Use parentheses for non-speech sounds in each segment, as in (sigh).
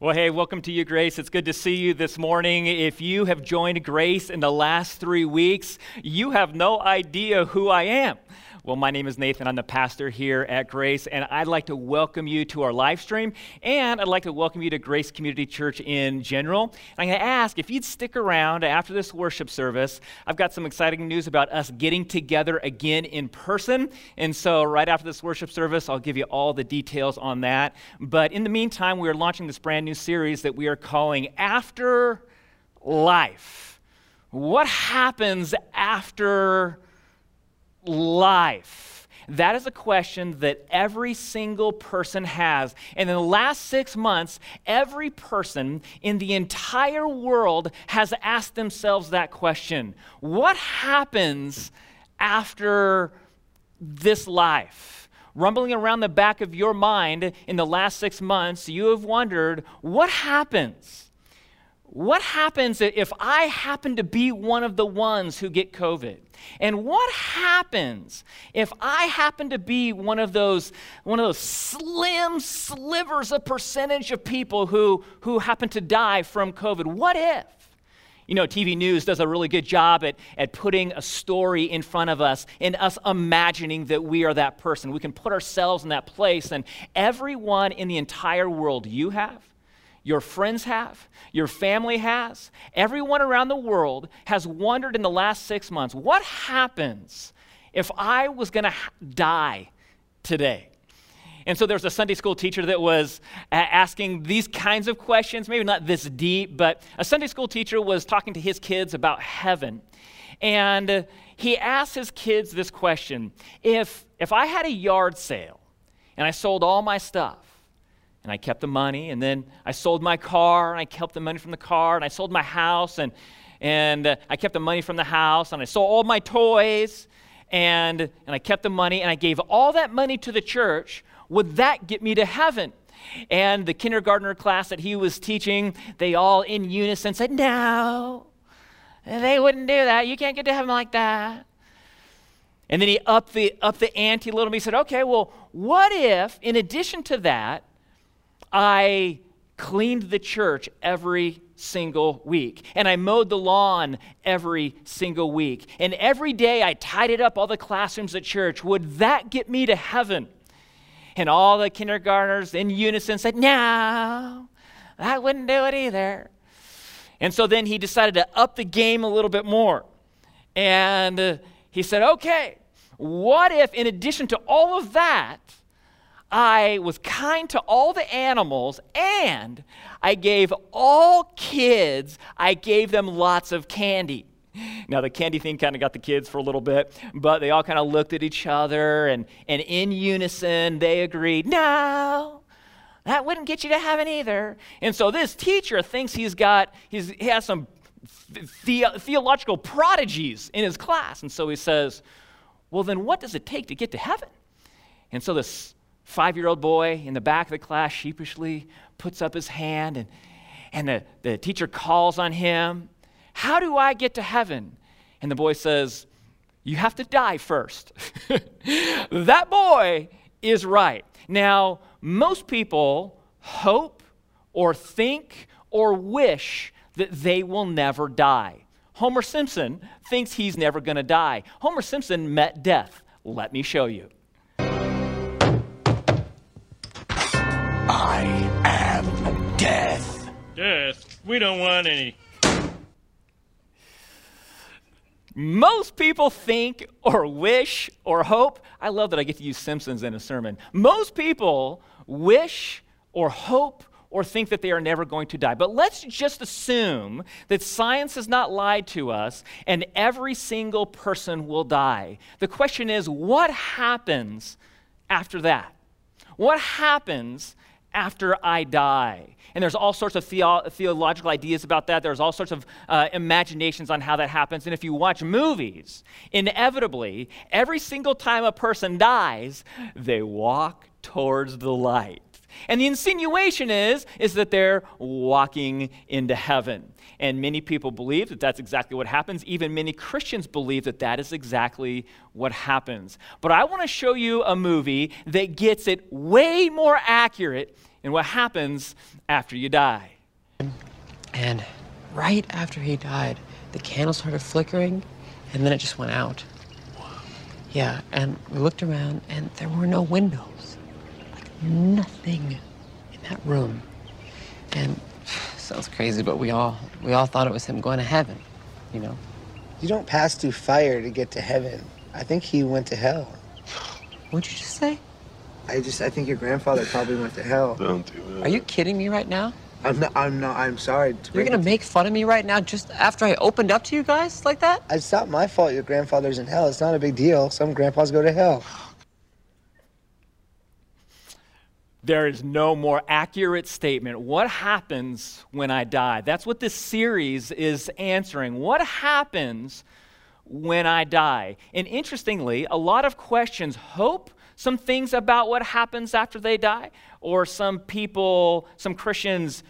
Well, hey, welcome to you, Grace. It's good to see you this morning. If you have joined Grace in the last three weeks, you have no idea who I am. Well, my name is Nathan. I'm the pastor here at Grace, and I'd like to welcome you to our live stream, and I'd like to welcome you to Grace Community Church in general. And I'm going to ask if you'd stick around after this worship service. I've got some exciting news about us getting together again in person. And so, right after this worship service, I'll give you all the details on that. But in the meantime, we are launching this brand new series that we are calling After Life. What happens after life? That is a question that every single person has. And in the last six months, every person in the entire world has asked themselves that question What happens after this life? Rumbling around the back of your mind in the last six months, you have wondered what happens? What happens if I happen to be one of the ones who get COVID? And what happens if I happen to be one of those, one of those slim slivers of percentage of people who, who happen to die from COVID? What if? You know, TV news does a really good job at, at putting a story in front of us and us imagining that we are that person. We can put ourselves in that place, and everyone in the entire world you have, your friends have, your family has, everyone around the world has wondered in the last six months what happens if I was going to die today? And so there's a Sunday school teacher that was asking these kinds of questions, maybe not this deep, but a Sunday school teacher was talking to his kids about heaven. And he asked his kids this question If, if I had a yard sale and I sold all my stuff, and I kept the money, and then I sold my car, and I kept the money from the car, and I sold my house, and, and uh, I kept the money from the house, and I sold all my toys, and, and I kept the money, and I gave all that money to the church. Would that get me to heaven? And the kindergartner class that he was teaching, they all in unison said, No, they wouldn't do that. You can't get to heaven like that. And then he upped the, upped the ante a little bit. He said, Okay, well, what if, in addition to that, I cleaned the church every single week. And I mowed the lawn every single week. And every day I tidied up all the classrooms at church. Would that get me to heaven? And all the kindergartners in unison said, No, that wouldn't do it either. And so then he decided to up the game a little bit more. And uh, he said, Okay, what if, in addition to all of that, I was kind to all the animals and I gave all kids, I gave them lots of candy. (laughs) Now, the candy thing kind of got the kids for a little bit, but they all kind of looked at each other and, and in unison they agreed, no, that wouldn't get you to heaven either. And so this teacher thinks he's got, he's, he has some the, theological prodigies in his class. And so he says, well, then what does it take to get to heaven? And so this five year old boy in the back of the class sheepishly puts up his hand, and, and the, the teacher calls on him, How do I get to heaven? And the boy says, You have to die first. (laughs) that boy is right. Now, most people hope or think or wish that they will never die. Homer Simpson thinks he's never going to die. Homer Simpson met death. Let me show you. I am death. Death? We don't want any. Most people think or wish or hope. I love that I get to use Simpsons in a sermon. Most people wish or hope or think that they are never going to die. But let's just assume that science has not lied to us and every single person will die. The question is what happens after that? What happens after I die. And there's all sorts of theo- theological ideas about that. There's all sorts of uh, imaginations on how that happens. And if you watch movies, inevitably, every single time a person dies, they walk towards the light. And the insinuation is, is that they're walking into heaven. And many people believe that that's exactly what happens. Even many Christians believe that that is exactly what happens. But I want to show you a movie that gets it way more accurate in what happens after you die. And right after he died, the candle started flickering and then it just went out. Yeah, and we looked around and there were no windows. Like nothing in that room. And (sighs) sounds crazy, but we all we all thought it was him going to heaven, you know. You don't pass through fire to get to heaven. I think he went to hell. What'd you just say? I just I think your grandfather probably went to hell. Don't do that. Are you kidding me right now? I'm not I'm not I'm sorry. to You're gonna make fun of me right now just after I opened up to you guys like that? It's not my fault your grandfather's in hell. It's not a big deal. Some grandpas go to hell. There is no more accurate statement. What happens when I die? That's what this series is answering. What happens when I die? And interestingly, a lot of questions hope some things about what happens after they die, or some people, some Christians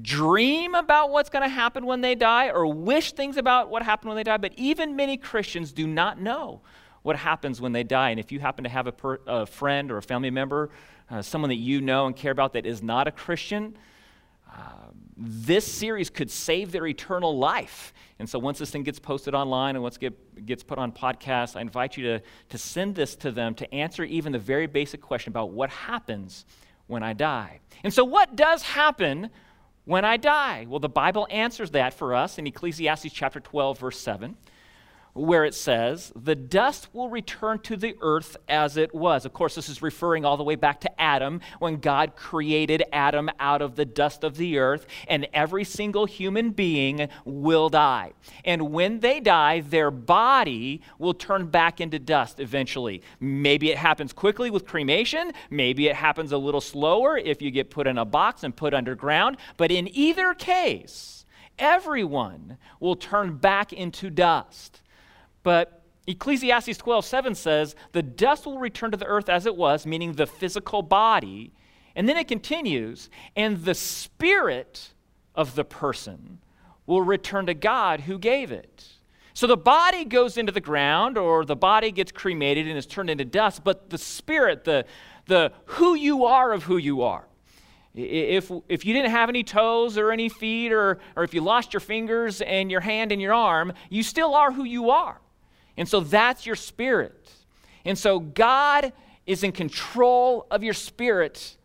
dream about what's going to happen when they die, or wish things about what happened when they die. But even many Christians do not know what happens when they die. And if you happen to have a, per, a friend or a family member, uh, someone that you know and care about that is not a Christian, this series could save their eternal life. And so once this thing gets posted online and once it get, gets put on podcasts, I invite you to, to send this to them to answer even the very basic question about what happens when I die. And so, what does happen when I die? Well, the Bible answers that for us in Ecclesiastes chapter 12, verse 7 where it says, The dust will return to the earth as it was. Of course, this is referring all the way back to Adam, when God created Adam out of the dust of the earth, and every single human being will die. And when they die, their body will turn back into dust eventually. Maybe it happens quickly with cremation, maybe it happens a little slower if you get put in a box and put underground, but in either case, everyone will turn back into dust. But Ecclesiastes 12, 7 says, the dust will return to the earth as it was, meaning the physical body. And then it continues, and the spirit of the person will return to God who gave it. So the body goes into the ground, or the body gets cremated and is turned into dust, but the spirit, the, the who you are of who you are, if, if you didn't have any toes or any feet, or, or if you lost your fingers and your hand and your arm, you still are who you are. And so that's your spirit. And so God is in control of your spirit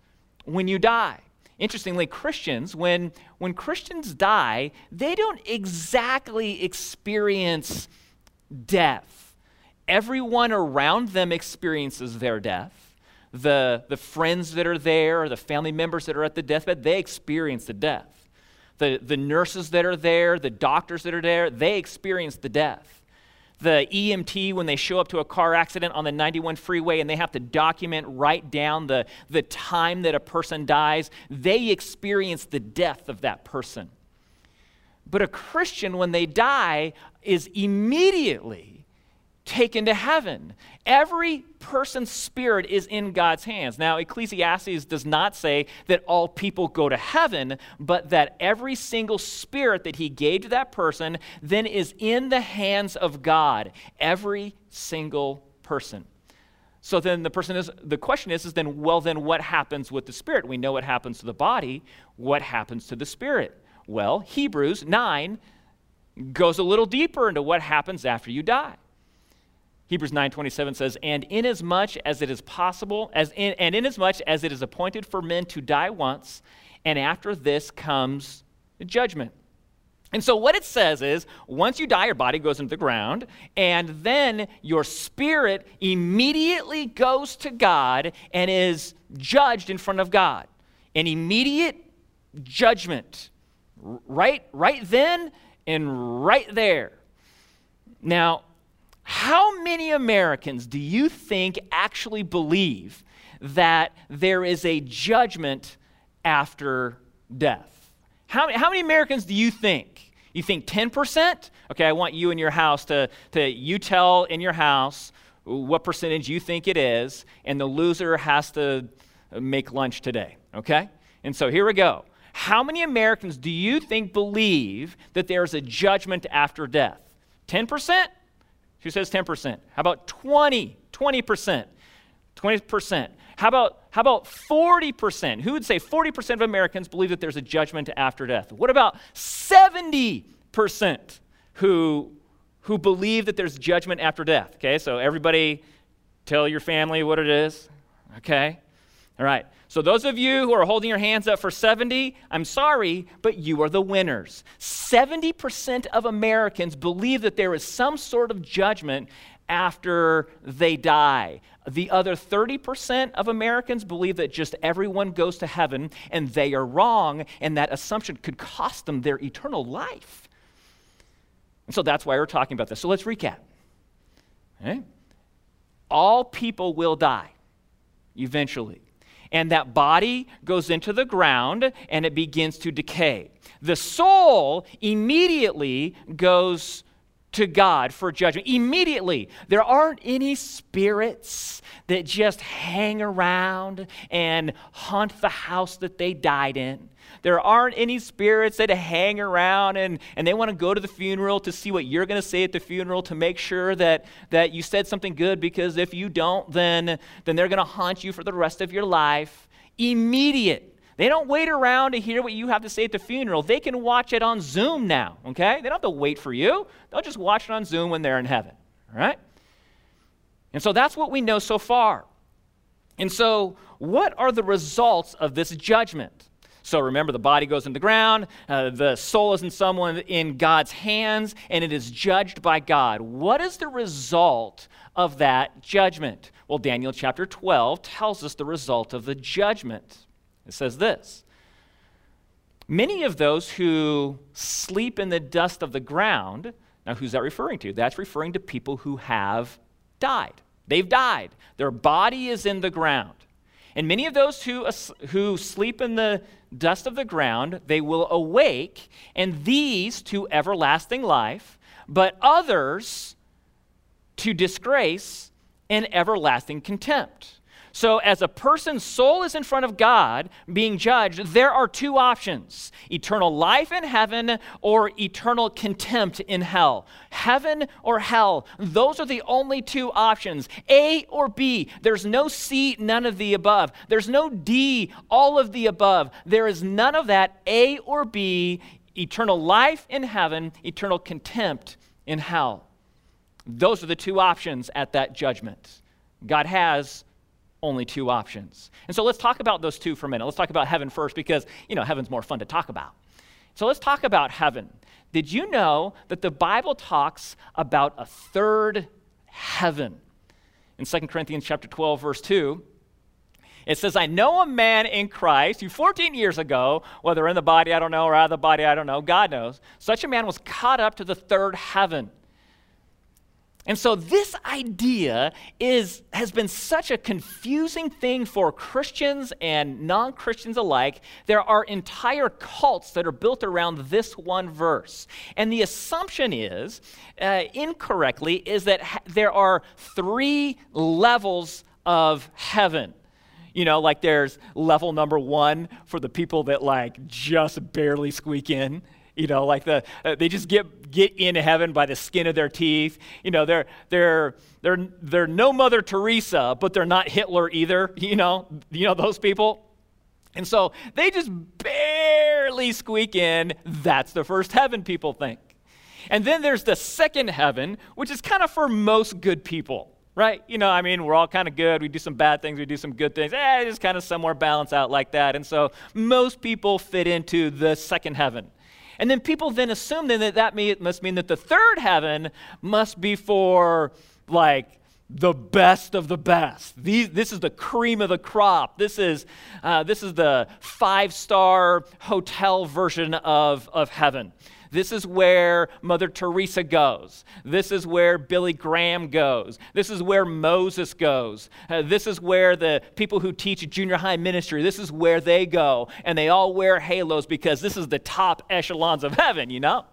when you die. Interestingly, Christians, when, when Christians die, they don't exactly experience death. Everyone around them experiences their death. The, the friends that are there, or the family members that are at the deathbed, they experience the death. The, the nurses that are there, the doctors that are there, they experience the death the EMT when they show up to a car accident on the 91 freeway and they have to document, write down the, the time that a person dies, they experience the death of that person. But a Christian, when they die, is immediately taken to heaven. Every person's spirit is in God's hands. Now, Ecclesiastes does not say that all people go to heaven, but that every single spirit that he gave to that person then is in the hands of God. Every single person. So then the person is the question is, is then well then what happens with the spirit? We know what happens to the body, what happens to the spirit? Well, Hebrews 9 goes a little deeper into what happens after you die. Hebrews 9:27 says, "And inasmuch as it is possible, as in, and inasmuch as it is appointed for men to die once, and after this comes judgment." And so what it says is, once you die, your body goes into the ground, and then your spirit immediately goes to God and is judged in front of God. An immediate judgment. Right, right then and right there. Now, how many Americans do you think actually believe that there is a judgment after death? How, how many Americans do you think? You think 10%? Okay, I want you in your house to, to you tell in your house what percentage you think it is, and the loser has to make lunch today, okay? And so here we go. How many Americans do you think believe that there's a judgment after death? 10%? Who says 10%? How about 20? 20%. 20%. How about, how about 40%? Who would say 40% of Americans believe that there's a judgment after death? What about 70% who, who believe that there's judgment after death? Okay, so everybody tell your family what it is. Okay? All right. So, those of you who are holding your hands up for 70, I'm sorry, but you are the winners. 70% of Americans believe that there is some sort of judgment after they die. The other 30% of Americans believe that just everyone goes to heaven, and they are wrong, and that assumption could cost them their eternal life. And so that's why we're talking about this. So let's recap. Okay? All people will die eventually and that body goes into the ground and it begins to decay. The soul immediately goes to God for judgment. Immediately. There aren't any spirits that just hang around and haunt the house that they died in. There aren't any spirits that hang around and, and they want to go to the funeral to see what you're going to say at the funeral to make sure that, that you said something good because if you don't, then, then they're going to haunt you for the rest of your life. Immediate. They don't wait around to hear what you have to say at the funeral. They can watch it on Zoom now, okay? They don't have to wait for you. They'll just watch it on Zoom when they're in heaven, all right? And so that's what we know so far. And so, what are the results of this judgment? So remember, the body goes in the ground, uh, the soul is in someone in God's hands, and it is judged by God. What is the result of that judgment? Well, Daniel chapter 12 tells us the result of the judgment. It says this Many of those who sleep in the dust of the ground, now who's that referring to? That's referring to people who have died. They've died. Their body is in the ground. And many of those who, who sleep in the dust of the ground, they will awake, and these to everlasting life, but others to disgrace and everlasting contempt. So, as a person's soul is in front of God being judged, there are two options eternal life in heaven or eternal contempt in hell. Heaven or hell, those are the only two options A or B. There's no C, none of the above. There's no D, all of the above. There is none of that A or B, eternal life in heaven, eternal contempt in hell. Those are the two options at that judgment. God has only two options. And so let's talk about those two for a minute. Let's talk about heaven first because, you know, heaven's more fun to talk about. So let's talk about heaven. Did you know that the Bible talks about a third heaven? In 2 Corinthians chapter 12 verse 2, it says, I know a man in Christ who 14 years ago, whether in the body, I don't know, or out of the body, I don't know, God knows, such a man was caught up to the third heaven. And so this idea is, has been such a confusing thing for Christians and non Christians alike. There are entire cults that are built around this one verse. And the assumption is, uh, incorrectly, is that ha- there are three levels of heaven. You know, like there's level number one for the people that like just barely squeak in you know, like the uh, they just get get into heaven by the skin of their teeth. You know, they're they're they're they're no Mother Teresa, but they're not Hitler either. (laughs) You know, you know those people. And so they just barely squeak in. That's the first heaven, people think. And then there's the second heaven, which is kind of for most good people, right? You know, I mean, we're all kind of good. We do some bad things, we do some good things. Eh, just kind of somewhere balance out like that. And so most people fit into the second heaven. And then people then assume then that that must mean that the third heaven must be for like the best of the best. These, this is the cream of the crop. This is, uh, this is the five star hotel version of, of heaven. This is where Mother Teresa goes. This is where Billy Graham goes. This is where Moses goes. Uh, this is where the people who teach junior high ministry, this is where they go. And they all wear halos because this is the top echelons of heaven, you know?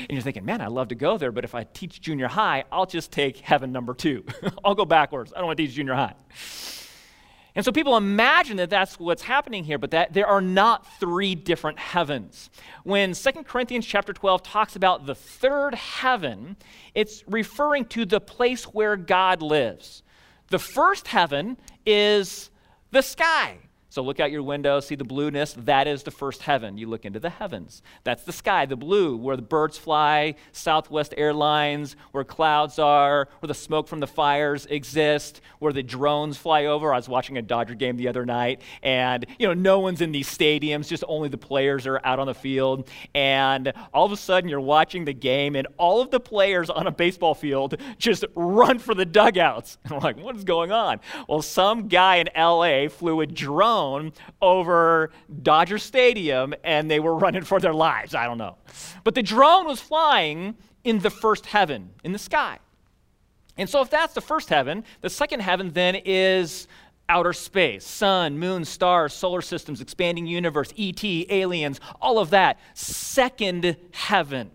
And you're thinking, man, I'd love to go there, but if I teach junior high, I'll just take heaven number two. (laughs) I'll go backwards. I don't want to teach junior high. And so people imagine that that's what's happening here, but that there are not three different heavens. When 2 Corinthians chapter 12 talks about the third heaven, it's referring to the place where God lives. The first heaven is the sky. So look out your window, see the blueness. That is the first heaven. You look into the heavens. That's the sky, the blue, where the birds fly, Southwest Airlines, where clouds are, where the smoke from the fires exist, where the drones fly over. I was watching a Dodger game the other night, and you know, no one's in these stadiums, just only the players are out on the field. And all of a sudden you're watching the game, and all of the players on a baseball field just run for the dugouts. (laughs) And we're like, what is going on? Well, some guy in LA flew a over Dodger Stadium and they were running for their lives. I don't know. But the drone was flying in the first heaven, in the sky. And so, if that's the first heaven, the second heaven then is outer space sun, moon, stars, solar systems, expanding universe, ET, aliens, all of that. Second heaven.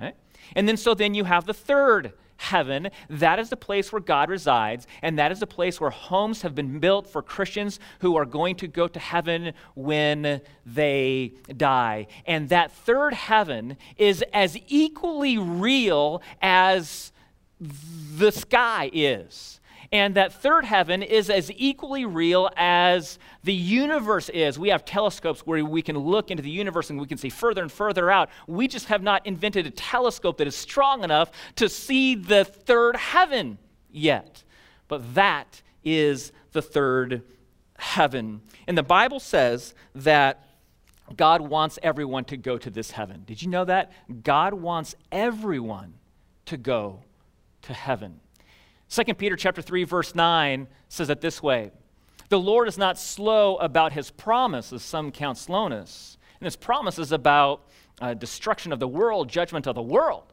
Okay? And then, so then you have the third heaven. That is the place where God resides, and that is the place where homes have been built for Christians who are going to go to heaven when they die. And that third heaven is as equally real as the sky is. And that third heaven is as equally real as the universe is. We have telescopes where we can look into the universe and we can see further and further out. We just have not invented a telescope that is strong enough to see the third heaven yet. But that is the third heaven. And the Bible says that God wants everyone to go to this heaven. Did you know that? God wants everyone to go to heaven. 2 Peter chapter 3 verse 9 says it this way. The Lord is not slow about his promise, as some count slowness. And his promise is about uh, destruction of the world, judgment of the world.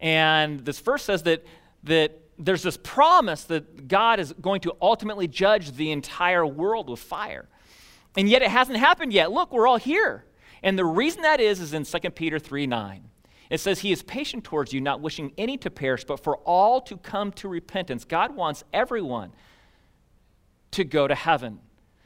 And this verse says that, that there's this promise that God is going to ultimately judge the entire world with fire. And yet it hasn't happened yet. Look, we're all here. And the reason that is is in 2 Peter 3 9. It says, He is patient towards you, not wishing any to perish, but for all to come to repentance. God wants everyone to go to heaven.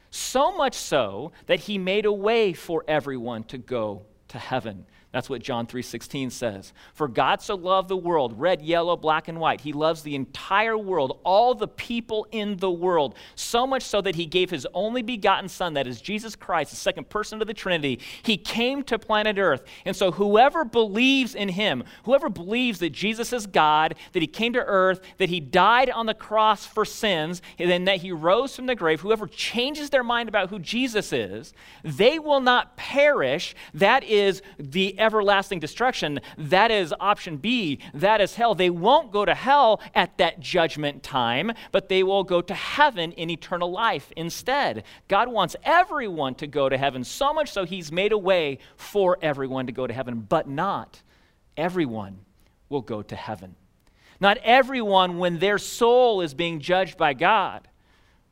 So much so that He made a way for everyone to go to heaven. That's what John 3:16 says. For God so loved the world, red, yellow, black and white. He loves the entire world, all the people in the world, so much so that he gave his only begotten son that is Jesus Christ, the second person of the Trinity. He came to planet Earth. And so whoever believes in him, whoever believes that Jesus is God, that he came to earth, that he died on the cross for sins, and that he rose from the grave, whoever changes their mind about who Jesus is, they will not perish. That is the everlasting destruction. That is option B. That is hell. They won't go to hell at that judgment time, but they will go to heaven in eternal life instead. God wants everyone to go to heaven, so much so he's made a way for everyone to go to heaven, but not everyone will go to heaven. Not everyone, when their soul is being judged by God,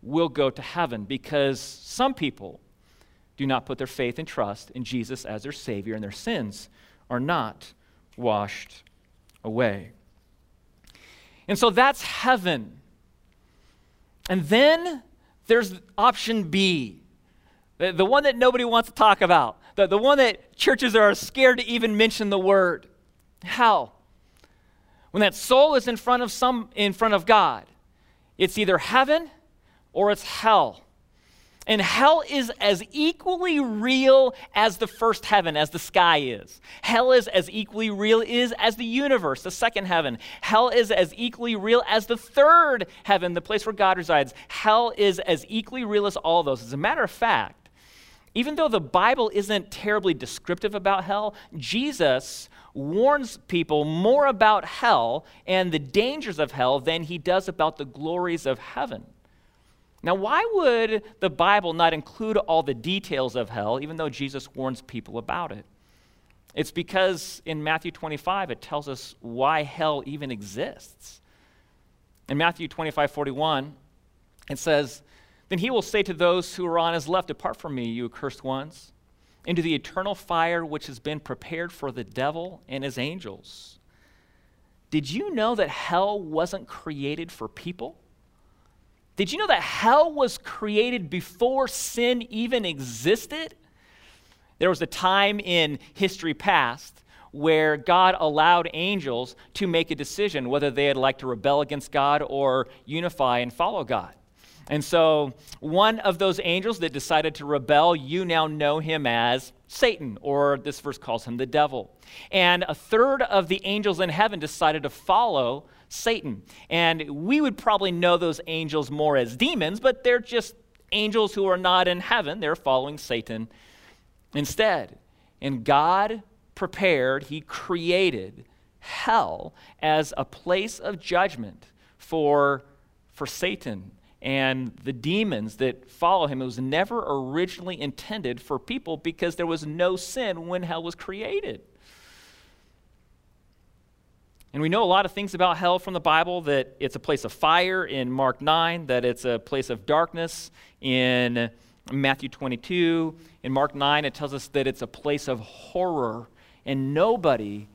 will go to heaven because some people do not put their faith and trust in Jesus as their Savior, and their sins are not washed away. And so that's heaven. And then there's option B, the, the one that nobody wants to talk about, the, the one that churches are scared to even mention the word hell. When that soul is in front of some in front of God, it's either heaven or it's hell. And hell is as equally real as the first heaven, as the sky is. Hell is as equally real is as the universe, the second heaven. Hell is as equally real as the third heaven, the place where God resides. Hell is as equally real as all those. As a matter of fact, even though the Bible isn't terribly descriptive about hell, Jesus warns people more about hell and the dangers of hell than he does about the glories of heaven. Now, why would the Bible not include all the details of hell, even though Jesus warns people about it? It's because in Matthew 25, it tells us why hell even exists. In Matthew 25, 41, it says, Then he will say to those who are on his left, Depart from me, you accursed ones, into the eternal fire which has been prepared for the devil and his angels. Did you know that hell wasn't created for people? Did you know that hell was created before sin even existed? There was a time in history past where God allowed angels to make a decision whether they'd like to rebel against God or unify and follow God. And so, one of those angels that decided to rebel, you now know him as Satan, or this verse calls him the devil. And a third of the angels in heaven decided to follow Satan. And we would probably know those angels more as demons, but they're just angels who are not in heaven. They're following Satan instead. And God prepared, He created hell as a place of judgment for, for Satan and the demons that follow him. It was never originally intended for people because there was no sin when hell was created. And we know a lot of things about hell from the Bible that it's a place of fire in Mark 9, that it's a place of darkness in Matthew 22. In Mark 9, it tells us that it's a place of horror, and nobody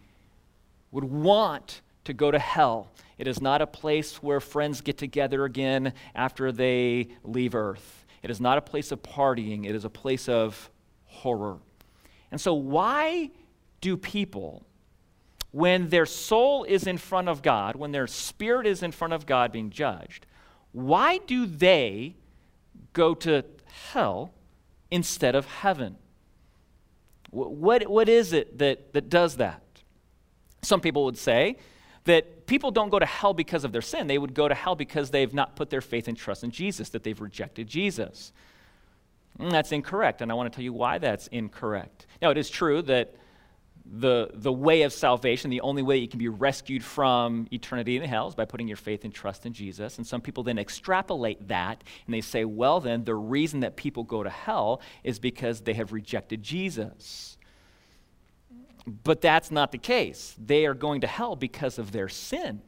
would want to go to hell. It is not a place where friends get together again after they leave earth. It is not a place of partying, it is a place of horror. And so, why do people when their soul is in front of God, when their spirit is in front of God being judged, why do they go to hell instead of heaven? What, what is it that, that does that? Some people would say that people don't go to hell because of their sin. They would go to hell because they've not put their faith and trust in Jesus, that they've rejected Jesus. And that's incorrect, and I want to tell you why that's incorrect. Now, it is true that the, the way of salvation, the only way you can be rescued from eternity in hell is by putting your faith and trust in Jesus. And some people then extrapolate that and they say, well, then the reason that people go to hell is because they have rejected Jesus. But that's not the case. They are going to hell because of their sin.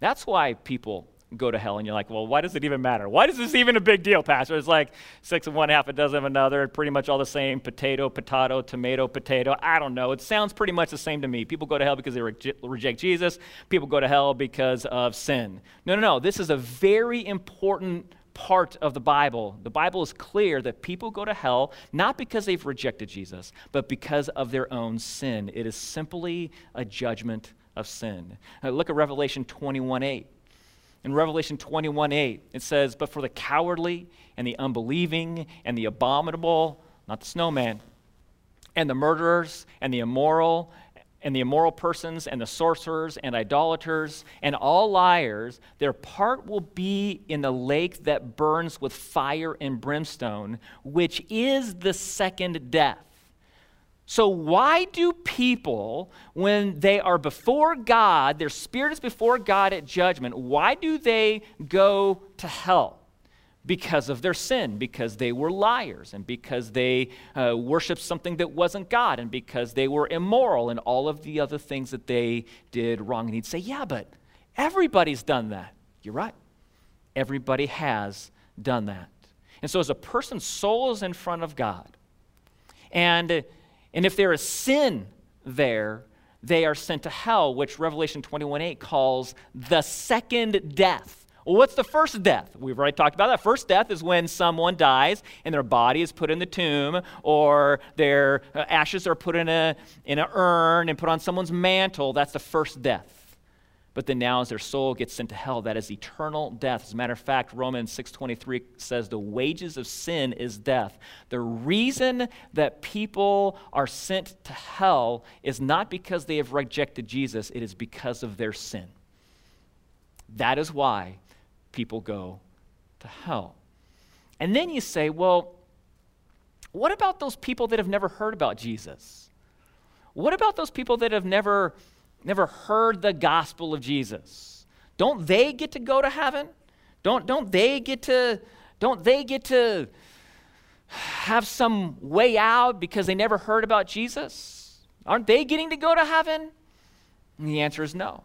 That's why people go to hell and you're like, well, why does it even matter? Why is this even a big deal, Pastor? It's like six of one, half a dozen of another, pretty much all the same potato, potato, tomato, potato. I don't know. It sounds pretty much the same to me. People go to hell because they re- reject Jesus, people go to hell because of sin. No, no, no. This is a very important part of the Bible. The Bible is clear that people go to hell not because they've rejected Jesus, but because of their own sin. It is simply a judgment of sin. Look at Revelation 21 8. In Revelation 21 8, it says, But for the cowardly and the unbelieving and the abominable, not the snowman, and the murderers and the immoral and the immoral persons and the sorcerers and idolaters and all liars, their part will be in the lake that burns with fire and brimstone, which is the second death. So, why do people, when they are before God, their spirit is before God at judgment, why do they go to hell? Because of their sin, because they were liars, and because they uh, worshiped something that wasn't God, and because they were immoral, and all of the other things that they did wrong. And he'd say, Yeah, but everybody's done that. You're right. Everybody has done that. And so, as a person's soul is in front of God, and and if there is sin there, they are sent to hell, which Revelation 21:8 calls the second death. Well, what's the first death? We've already talked about that. First death is when someone dies and their body is put in the tomb or their uh, ashes are put in a in an urn and put on someone's mantle. That's the first death. But then now as their soul gets sent to hell, that is eternal death. As a matter of fact, Romans 6:23 says the wages of sin is death. The reason that people are sent to hell is not because they have rejected Jesus, it is because of their sin. That is why people go to hell. And then you say, well, what about those people that have never heard about Jesus? What about those people that have never never heard the gospel of Jesus, don't they get to go to heaven? Don't, don't they get to don't they get to have some way out because they never heard about Jesus? Aren't they getting to go to heaven? And the answer is no.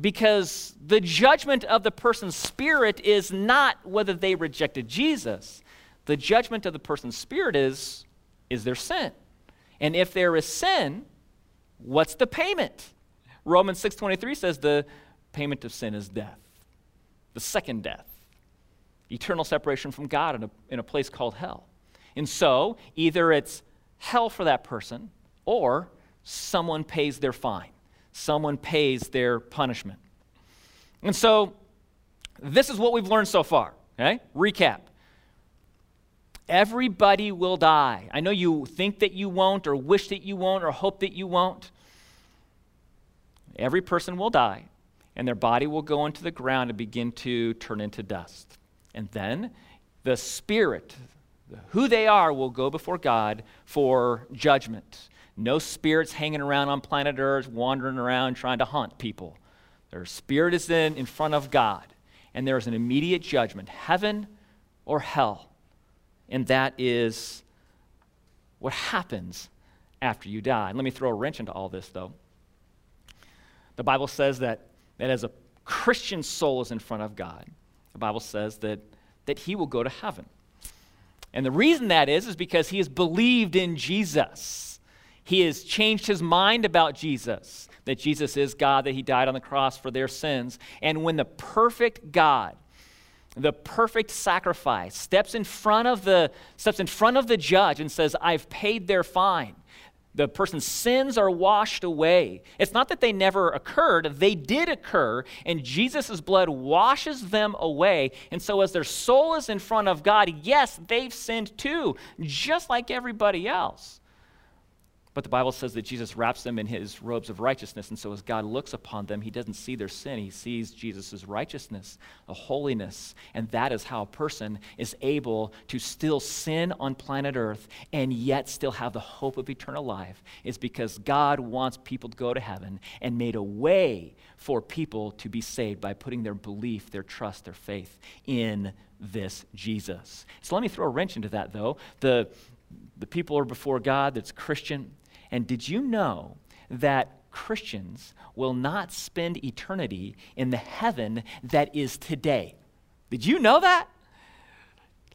Because the judgment of the person's spirit is not whether they rejected Jesus. The judgment of the person's spirit is is their sin. And if there is sin, What's the payment? Romans 6:23 says the payment of sin is death. The second death. Eternal separation from God in a, in a place called hell. And so, either it's hell for that person or someone pays their fine. Someone pays their punishment. And so, this is what we've learned so far. Okay? Recap. Everybody will die. I know you think that you won't, or wish that you won't, or hope that you won't. Every person will die, and their body will go into the ground and begin to turn into dust. And then the spirit, who they are, will go before God for judgment. No spirits hanging around on planet Earth, wandering around trying to haunt people. Their spirit is in, in front of God, and there is an immediate judgment heaven or hell. And that is what happens after you die. And let me throw a wrench into all this, though. The Bible says that, that as a Christian soul is in front of God, the Bible says that, that he will go to heaven. And the reason that is, is because he has believed in Jesus. He has changed his mind about Jesus, that Jesus is God, that he died on the cross for their sins. And when the perfect God, the perfect sacrifice steps in front of the steps in front of the judge and says i've paid their fine. The person's sins are washed away. It's not that they never occurred they did occur and jesus' blood washes them away. And so as their soul is in front of god yes they've sinned too just like everybody else but the Bible says that Jesus wraps them in his robes of righteousness. And so as God looks upon them, he doesn't see their sin. He sees Jesus' righteousness, the holiness. And that is how a person is able to still sin on planet Earth and yet still have the hope of eternal life, is because God wants people to go to heaven and made a way for people to be saved by putting their belief, their trust, their faith in this Jesus. So let me throw a wrench into that, though. The, the people are before God that's Christian and did you know that Christians will not spend eternity in the heaven that is today? Did you know that?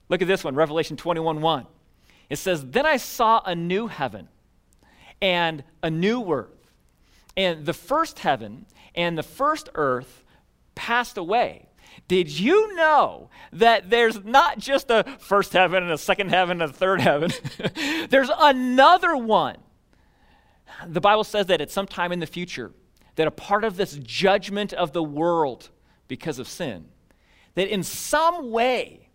Look at this one, Revelation 21 1. It says, Then I saw a new heaven and a new earth. And the first heaven and the first earth passed away. Did you know that there's not just a first heaven and a second heaven and a third heaven? (laughs) there's another one the Bible says that at some time in the future, that a part of this judgment of the world because of sin, that in some way,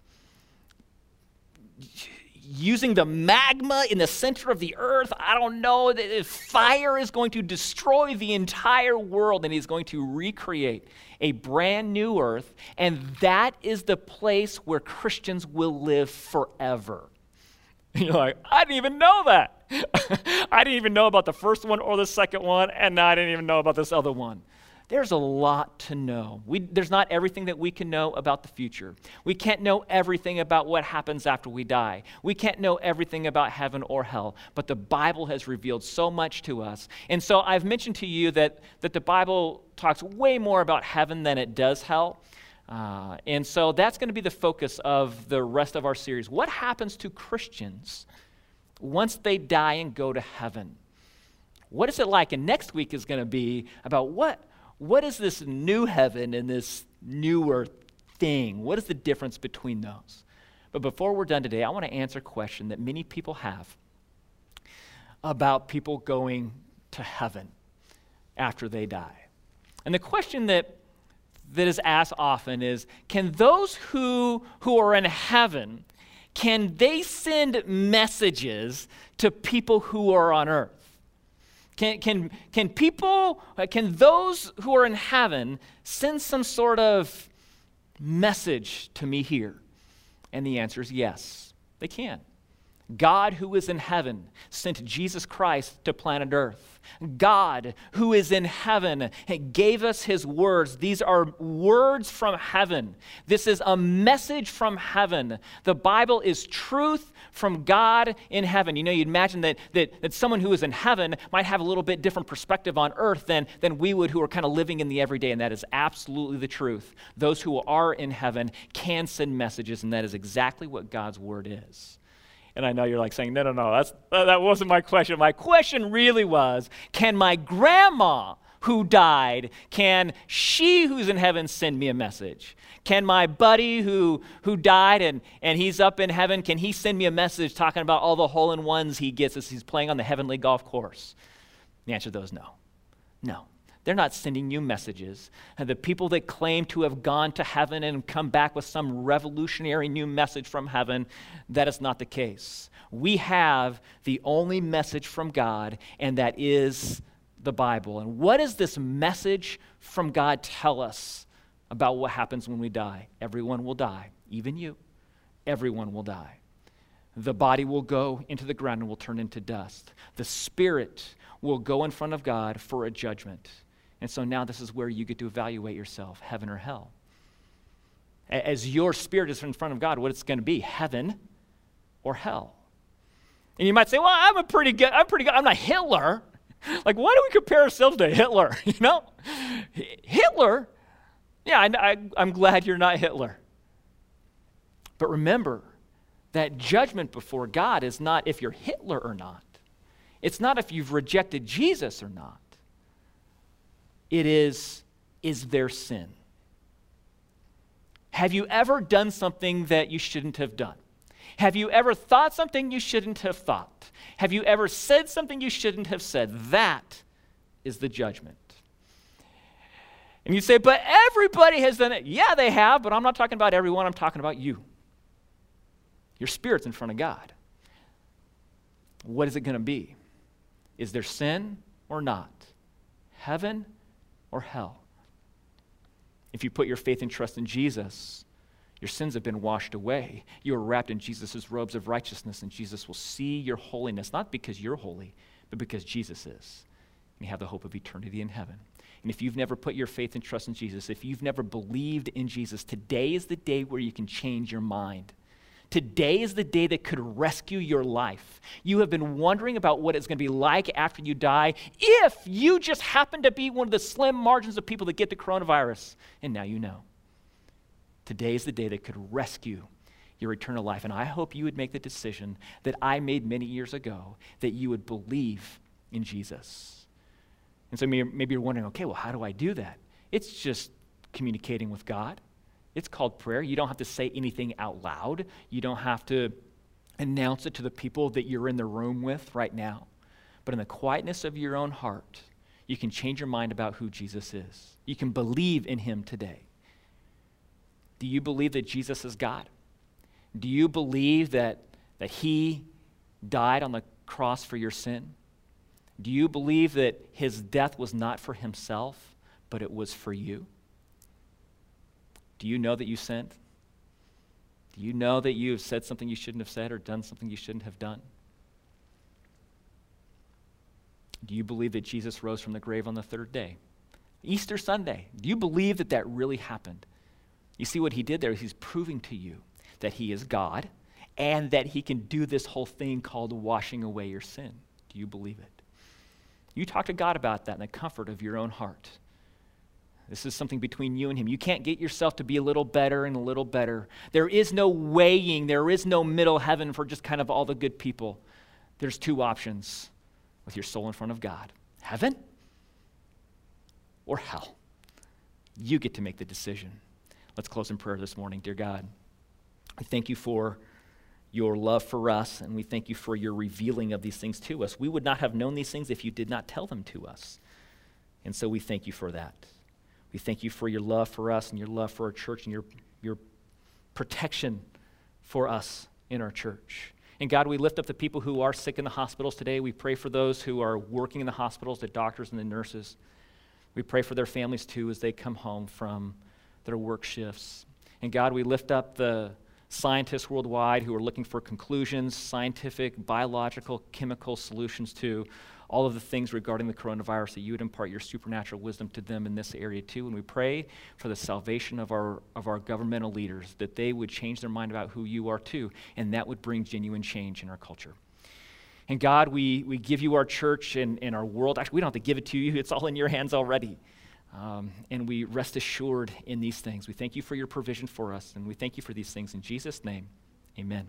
using the magma in the center of the earth, I don't know, that fire is going to destroy the entire world and he's going to recreate a brand new earth, and that is the place where Christians will live forever. (laughs) You're like, I didn't even know that. (laughs) I didn't even know about the first one or the second one, and I didn't even know about this other one. There's a lot to know. We, there's not everything that we can know about the future. We can't know everything about what happens after we die. We can't know everything about heaven or hell, but the Bible has revealed so much to us. And so I've mentioned to you that, that the Bible talks way more about heaven than it does hell. Uh, and so that's going to be the focus of the rest of our series. What happens to Christians once they die and go to heaven? What is it like? And next week is going to be about what, what is this new heaven and this new earth thing? What is the difference between those? But before we're done today, I want to answer a question that many people have about people going to heaven after they die. And the question that that is asked often is can those who, who are in heaven can they send messages to people who are on earth? Can, can, can people uh, can those who are in heaven send some sort of message to me here? And the answer is yes they can. God, who is in heaven, sent Jesus Christ to planet Earth. God, who is in heaven, gave us his words. These are words from heaven. This is a message from heaven. The Bible is truth from God in heaven. You know, you'd imagine that, that, that someone who is in heaven might have a little bit different perspective on earth than, than we would who are kind of living in the everyday, and that is absolutely the truth. Those who are in heaven can send messages, and that is exactly what God's word is. And I know you're like saying, no, no, no, that's, that wasn't my question. My question really was can my grandma who died, can she who's in heaven send me a message? Can my buddy who, who died and, and he's up in heaven, can he send me a message talking about all the hole in ones he gets as he's playing on the heavenly golf course? The answer to those no. No. They're not sending you messages. And the people that claim to have gone to heaven and come back with some revolutionary new message from heaven, that is not the case. We have the only message from God, and that is the Bible. And what does this message from God tell us about what happens when we die? Everyone will die, even you. Everyone will die. The body will go into the ground and will turn into dust. The spirit will go in front of God for a judgment. And so now this is where you get to evaluate yourself heaven or hell. As your spirit is in front of God, what it's going to be heaven or hell. And you might say, well, I'm a pretty good, I'm pretty good, I'm not Hitler. (laughs) Like, why do we compare ourselves to Hitler? (laughs) You know? Hitler, yeah, I, I, I'm glad you're not Hitler. But remember that judgment before God is not if you're Hitler or not. It's not if you've rejected Jesus or not. It is, is there sin? Have you ever done something that you shouldn't have done? Have you ever thought something you shouldn't have thought? Have you ever said something you shouldn't have said? That is the judgment. And you say, but everybody has done it. Yeah, they have, but I'm not talking about everyone, I'm talking about you. Your spirit's in front of God. What is it going to be? Is there sin or not? Heaven or hell? If you put your faith and trust in Jesus, your sins have been washed away. You are wrapped in Jesus' robes of righteousness, and Jesus will see your holiness, not because you're holy, but because Jesus is. And you have the hope of eternity in heaven. And if you've never put your faith and trust in Jesus, if you've never believed in Jesus, today is the day where you can change your mind. Today is the day that could rescue your life. You have been wondering about what it's going to be like after you die if you just happen to be one of the slim margins of people that get the coronavirus. And now you know. Today is the day that could rescue your eternal life. And I hope you would make the decision that I made many years ago that you would believe in Jesus. And so maybe you're wondering, okay, well, how do I do that? It's just communicating with God. It's called prayer. You don't have to say anything out loud. You don't have to announce it to the people that you're in the room with right now. But in the quietness of your own heart, you can change your mind about who Jesus is. You can believe in him today. Do you believe that Jesus is God? Do you believe that, that he died on the cross for your sin? Do you believe that his death was not for himself, but it was for you? Do you know that you sinned? Do you know that you have said something you shouldn't have said or done something you shouldn't have done? Do you believe that Jesus rose from the grave on the third day? Easter Sunday. Do you believe that that really happened? You see what he did there? He's proving to you that he is God and that he can do this whole thing called washing away your sin. Do you believe it? You talk to God about that in the comfort of your own heart. This is something between you and Him. You can't get yourself to be a little better and a little better. There is no weighing, there is no middle heaven for just kind of all the good people. There's two options with your soul in front of God heaven or hell. You get to make the decision. Let's close in prayer this morning. Dear God, we thank you for your love for us, and we thank you for your revealing of these things to us. We would not have known these things if you did not tell them to us. And so we thank you for that. We thank you for your love for us and your love for our church and your, your protection for us in our church. And God, we lift up the people who are sick in the hospitals today. We pray for those who are working in the hospitals, the doctors and the nurses. We pray for their families too as they come home from their work shifts. And God, we lift up the scientists worldwide who are looking for conclusions, scientific, biological, chemical solutions to all of the things regarding the coronavirus, that you would impart your supernatural wisdom to them in this area too. And we pray for the salvation of our, of our governmental leaders, that they would change their mind about who you are too, and that would bring genuine change in our culture. And God, we, we give you our church and, and our world. Actually, we don't have to give it to you, (laughs) it's all in your hands already. Um, and we rest assured in these things. We thank you for your provision for us, and we thank you for these things in Jesus' name. Amen.